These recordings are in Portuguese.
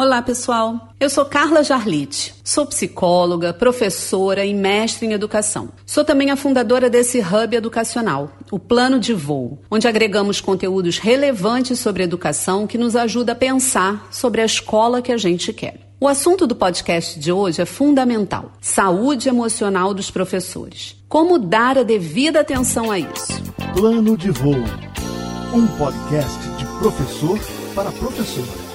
Olá, pessoal. Eu sou Carla Jarlite. Sou psicóloga, professora e mestre em educação. Sou também a fundadora desse hub educacional, o Plano de Voo, onde agregamos conteúdos relevantes sobre educação que nos ajuda a pensar sobre a escola que a gente quer. O assunto do podcast de hoje é fundamental: saúde emocional dos professores. Como dar a devida atenção a isso? Plano de Voo, um podcast de professor para professor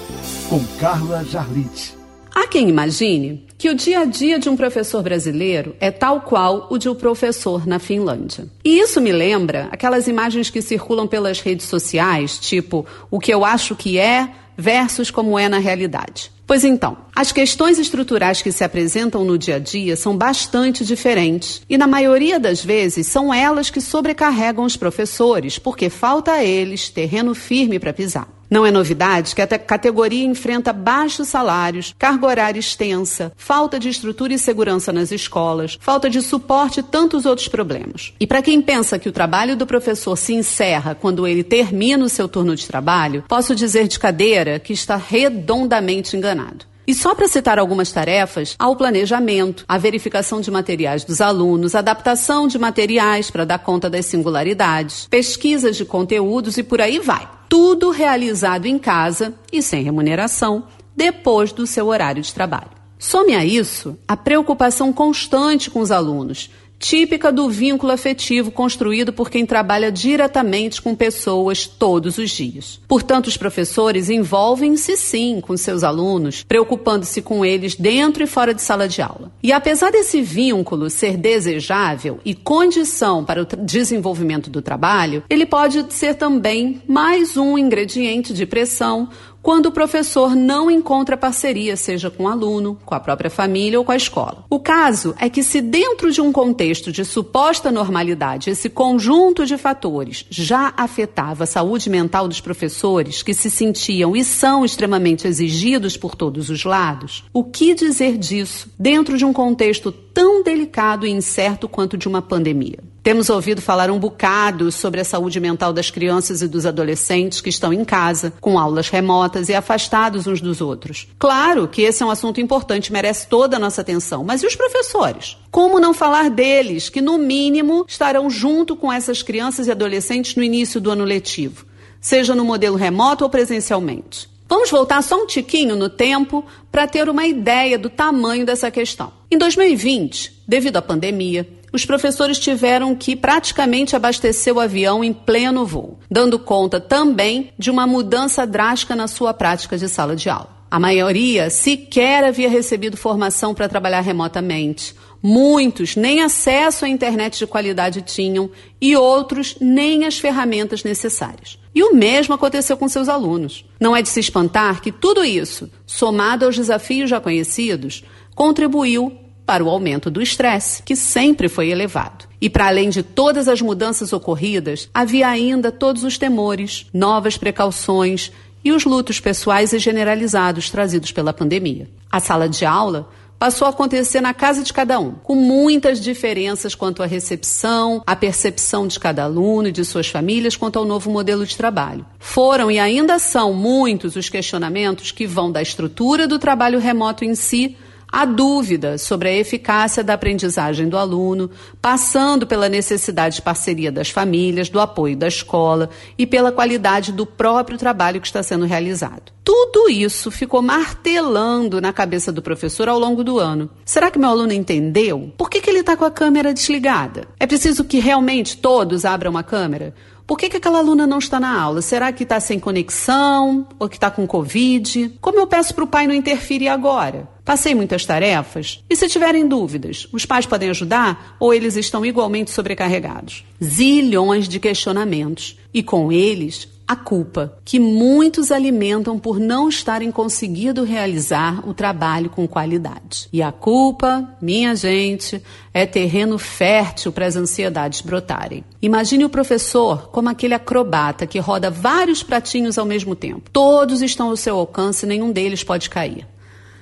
com Carla Jarlit. Há quem imagine que o dia a dia de um professor brasileiro é tal qual o de um professor na Finlândia. E isso me lembra aquelas imagens que circulam pelas redes sociais, tipo o que eu acho que é versus como é na realidade. Pois então, as questões estruturais que se apresentam no dia a dia são bastante diferentes e, na maioria das vezes, são elas que sobrecarregam os professores, porque falta a eles terreno firme para pisar. Não é novidade que a categoria enfrenta baixos salários, carga horária extensa, falta de estrutura e segurança nas escolas, falta de suporte e tantos outros problemas. E para quem pensa que o trabalho do professor se encerra quando ele termina o seu turno de trabalho, posso dizer de cadeira que está redondamente enganado. E só para citar algumas tarefas, há o planejamento, a verificação de materiais dos alunos, adaptação de materiais para dar conta das singularidades, pesquisas de conteúdos e por aí vai. Tudo realizado em casa e sem remuneração, depois do seu horário de trabalho. Some a isso a preocupação constante com os alunos típica do vínculo afetivo construído por quem trabalha diretamente com pessoas todos os dias. Portanto, os professores envolvem-se sim com seus alunos, preocupando-se com eles dentro e fora de sala de aula. E apesar desse vínculo ser desejável e condição para o desenvolvimento do trabalho, ele pode ser também mais um ingrediente de pressão quando o professor não encontra parceria, seja com o aluno, com a própria família ou com a escola. O caso é que, se dentro de um contexto de suposta normalidade, esse conjunto de fatores já afetava a saúde mental dos professores, que se sentiam e são extremamente exigidos por todos os lados, o que dizer disso dentro de um contexto tão delicado e incerto quanto de uma pandemia? Temos ouvido falar um bocado sobre a saúde mental das crianças e dos adolescentes que estão em casa, com aulas remotas e afastados uns dos outros. Claro que esse é um assunto importante, merece toda a nossa atenção, mas e os professores? Como não falar deles, que no mínimo estarão junto com essas crianças e adolescentes no início do ano letivo, seja no modelo remoto ou presencialmente? Vamos voltar só um tiquinho no tempo para ter uma ideia do tamanho dessa questão. Em 2020, devido à pandemia, os professores tiveram que praticamente abastecer o avião em pleno voo, dando conta também de uma mudança drástica na sua prática de sala de aula. A maioria sequer havia recebido formação para trabalhar remotamente. Muitos nem acesso à internet de qualidade tinham e outros nem as ferramentas necessárias. E o mesmo aconteceu com seus alunos. Não é de se espantar que tudo isso, somado aos desafios já conhecidos, contribuiu para o aumento do estresse, que sempre foi elevado. E para além de todas as mudanças ocorridas, havia ainda todos os temores, novas precauções e os lutos pessoais e generalizados trazidos pela pandemia. A sala de aula passou a acontecer na casa de cada um, com muitas diferenças quanto à recepção, à percepção de cada aluno e de suas famílias quanto ao novo modelo de trabalho. Foram e ainda são muitos os questionamentos que vão da estrutura do trabalho remoto em si Há dúvida sobre a eficácia da aprendizagem do aluno, passando pela necessidade de parceria das famílias, do apoio da escola e pela qualidade do próprio trabalho que está sendo realizado. Tudo isso ficou martelando na cabeça do professor ao longo do ano. Será que meu aluno entendeu? Por que, que ele está com a câmera desligada? É preciso que realmente todos abram a câmera? Por que, que aquela aluna não está na aula? Será que está sem conexão? Ou que está com Covid? Como eu peço para o pai não interferir agora? Passei muitas tarefas? E se tiverem dúvidas, os pais podem ajudar ou eles estão igualmente sobrecarregados? Zilhões de questionamentos. E com eles, a culpa que muitos alimentam por não estarem conseguindo realizar o trabalho com qualidade. E a culpa, minha gente, é terreno fértil para as ansiedades brotarem. Imagine o professor como aquele acrobata que roda vários pratinhos ao mesmo tempo. Todos estão ao seu alcance, nenhum deles pode cair.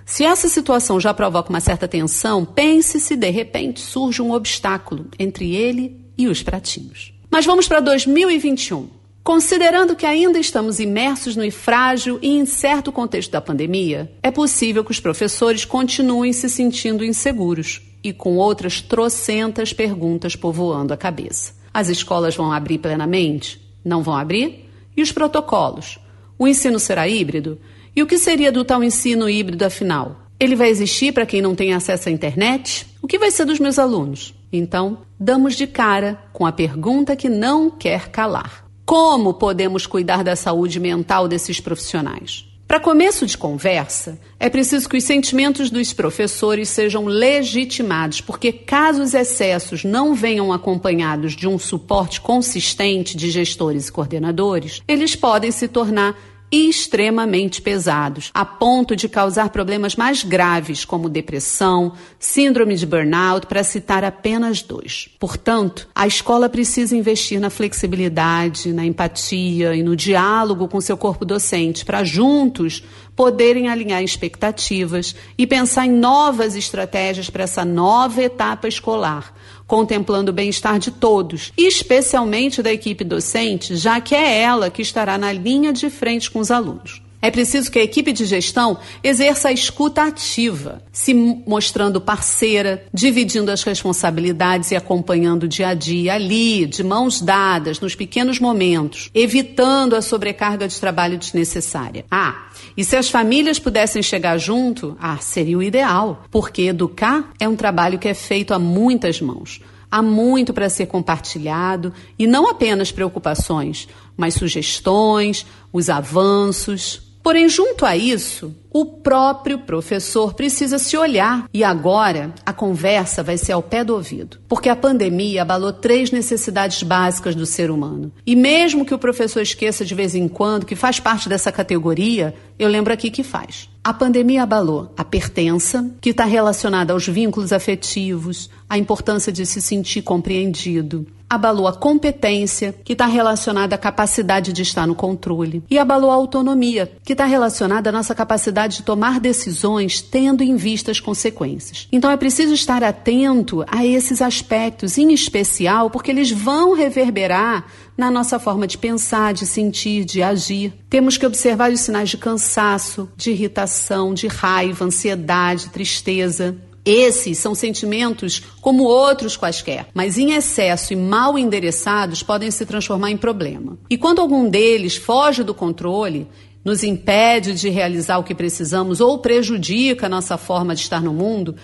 Se essa situação já provoca uma certa tensão, pense se de repente surge um obstáculo entre ele e os pratinhos. Mas vamos para 2021. Considerando que ainda estamos imersos no frágil e incerto contexto da pandemia, é possível que os professores continuem se sentindo inseguros e com outras trocentas perguntas povoando a cabeça. As escolas vão abrir plenamente? Não vão abrir? E os protocolos? O ensino será híbrido? E o que seria do tal ensino híbrido afinal? Ele vai existir para quem não tem acesso à internet? O que vai ser dos meus alunos? Então, damos de cara com a pergunta que não quer calar. Como podemos cuidar da saúde mental desses profissionais? Para começo de conversa, é preciso que os sentimentos dos professores sejam legitimados, porque caso os excessos não venham acompanhados de um suporte consistente de gestores e coordenadores, eles podem se tornar extremamente pesados, a ponto de causar problemas mais graves, como depressão, síndrome de burnout, para citar apenas dois. Portanto, a escola precisa investir na flexibilidade, na empatia e no diálogo com seu corpo docente, para juntos poderem alinhar expectativas e pensar em novas estratégias para essa nova etapa escolar contemplando o bem-estar de todos, especialmente da equipe docente, já que é ela que estará na linha de frente com os alunos. É preciso que a equipe de gestão exerça a escuta ativa, se mostrando parceira, dividindo as responsabilidades e acompanhando o dia a dia ali, de mãos dadas, nos pequenos momentos, evitando a sobrecarga de trabalho desnecessária. Ah, e se as famílias pudessem chegar junto, ah, seria o ideal, porque educar é um trabalho que é feito a muitas mãos. Há muito para ser compartilhado e não apenas preocupações, mas sugestões, os avanços, Porém, junto a isso, o próprio professor precisa se olhar. E agora a conversa vai ser ao pé do ouvido. Porque a pandemia abalou três necessidades básicas do ser humano. E mesmo que o professor esqueça de vez em quando que faz parte dessa categoria, eu lembro aqui que faz. A pandemia abalou a pertença, que está relacionada aos vínculos afetivos, a importância de se sentir compreendido, abalou a competência, que está relacionada à capacidade de estar no controle, e abalou a autonomia, que está relacionada à nossa capacidade de tomar decisões tendo em vista as consequências. Então é preciso estar atento a esses aspectos, em especial porque eles vão reverberar na nossa forma de pensar, de sentir, de agir. Temos que observar os sinais de cansaço, de irritação, de raiva, ansiedade, tristeza. Esses são sentimentos como outros quaisquer, mas em excesso e mal endereçados podem se transformar em problema. E quando algum deles foge do controle, nos impede de realizar o que precisamos ou prejudica a nossa forma de estar no mundo,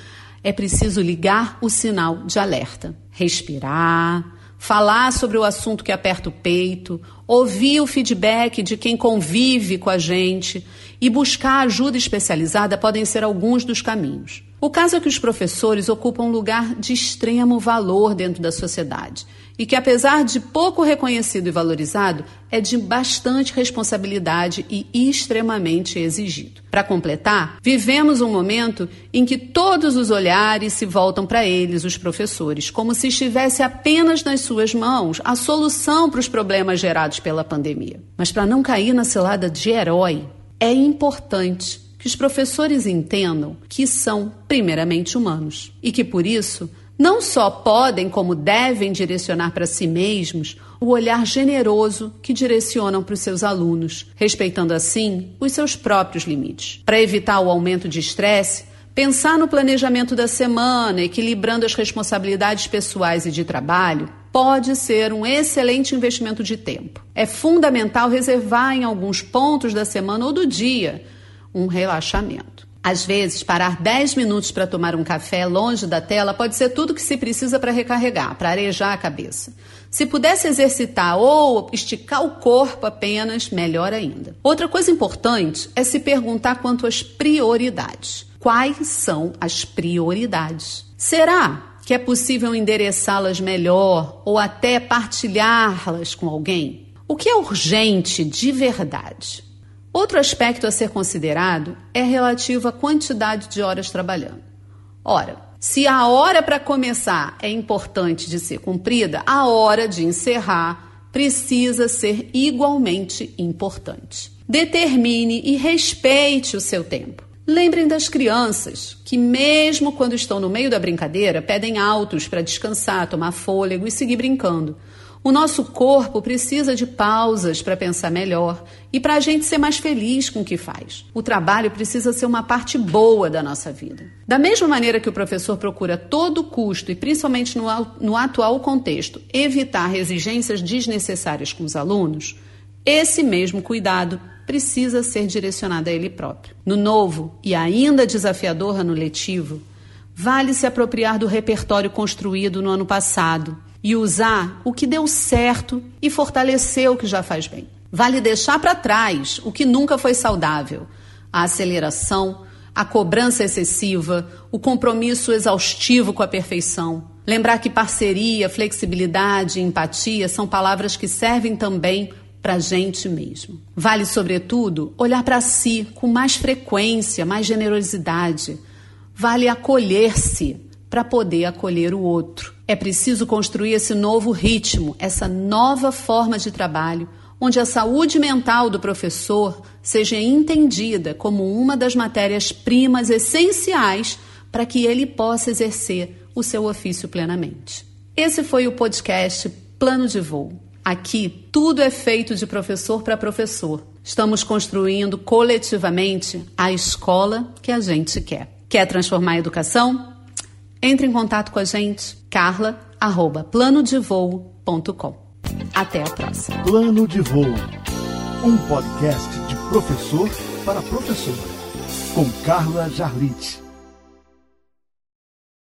é preciso ligar o sinal de alerta. Respirar, falar sobre o assunto que aperta o peito, ouvir o feedback de quem convive com a gente e buscar ajuda especializada podem ser alguns dos caminhos. O caso é que os professores ocupam um lugar de extremo valor dentro da sociedade e que, apesar de pouco reconhecido e valorizado, é de bastante responsabilidade e extremamente exigido. Para completar, vivemos um momento em que todos os olhares se voltam para eles, os professores, como se estivesse apenas nas suas mãos a solução para os problemas gerados pela pandemia. Mas para não cair na cilada de herói, é importante que os professores entendam que são primeiramente humanos e que por isso não só podem, como devem direcionar para si mesmos o olhar generoso que direcionam para os seus alunos, respeitando assim os seus próprios limites. Para evitar o aumento de estresse, pensar no planejamento da semana, equilibrando as responsabilidades pessoais e de trabalho, pode ser um excelente investimento de tempo. É fundamental reservar em alguns pontos da semana ou do dia um relaxamento. Às vezes, parar 10 minutos para tomar um café longe da tela pode ser tudo que se precisa para recarregar, para arejar a cabeça. Se pudesse exercitar ou esticar o corpo apenas, melhor ainda. Outra coisa importante é se perguntar quanto às prioridades. Quais são as prioridades? Será que é possível endereçá-las melhor ou até partilhá-las com alguém? O que é urgente de verdade? Outro aspecto a ser considerado é relativo à quantidade de horas trabalhando. Ora, se a hora para começar é importante de ser cumprida, a hora de encerrar precisa ser igualmente importante. Determine e respeite o seu tempo. Lembrem das crianças, que mesmo quando estão no meio da brincadeira, pedem altos para descansar, tomar fôlego e seguir brincando. O nosso corpo precisa de pausas para pensar melhor e para a gente ser mais feliz com o que faz. O trabalho precisa ser uma parte boa da nossa vida. Da mesma maneira que o professor procura a todo custo, e principalmente no, no atual contexto, evitar exigências desnecessárias com os alunos, esse mesmo cuidado precisa ser direcionado a ele próprio. No novo e ainda desafiador ano letivo, vale se apropriar do repertório construído no ano passado e usar o que deu certo e fortalecer o que já faz bem. Vale deixar para trás o que nunca foi saudável: a aceleração, a cobrança excessiva, o compromisso exaustivo com a perfeição. Lembrar que parceria, flexibilidade e empatia são palavras que servem também para a gente mesmo. Vale, sobretudo, olhar para si com mais frequência, mais generosidade. Vale acolher-se para poder acolher o outro. É preciso construir esse novo ritmo, essa nova forma de trabalho, onde a saúde mental do professor seja entendida como uma das matérias-primas essenciais para que ele possa exercer o seu ofício plenamente. Esse foi o podcast Plano de Voo. Aqui, tudo é feito de professor para professor. Estamos construindo coletivamente a escola que a gente quer. Quer transformar a educação? Entre em contato com a gente, carla@planodevoo.com. Até a próxima. Plano de Voo, um podcast de professor para professor, com Carla Jarlite.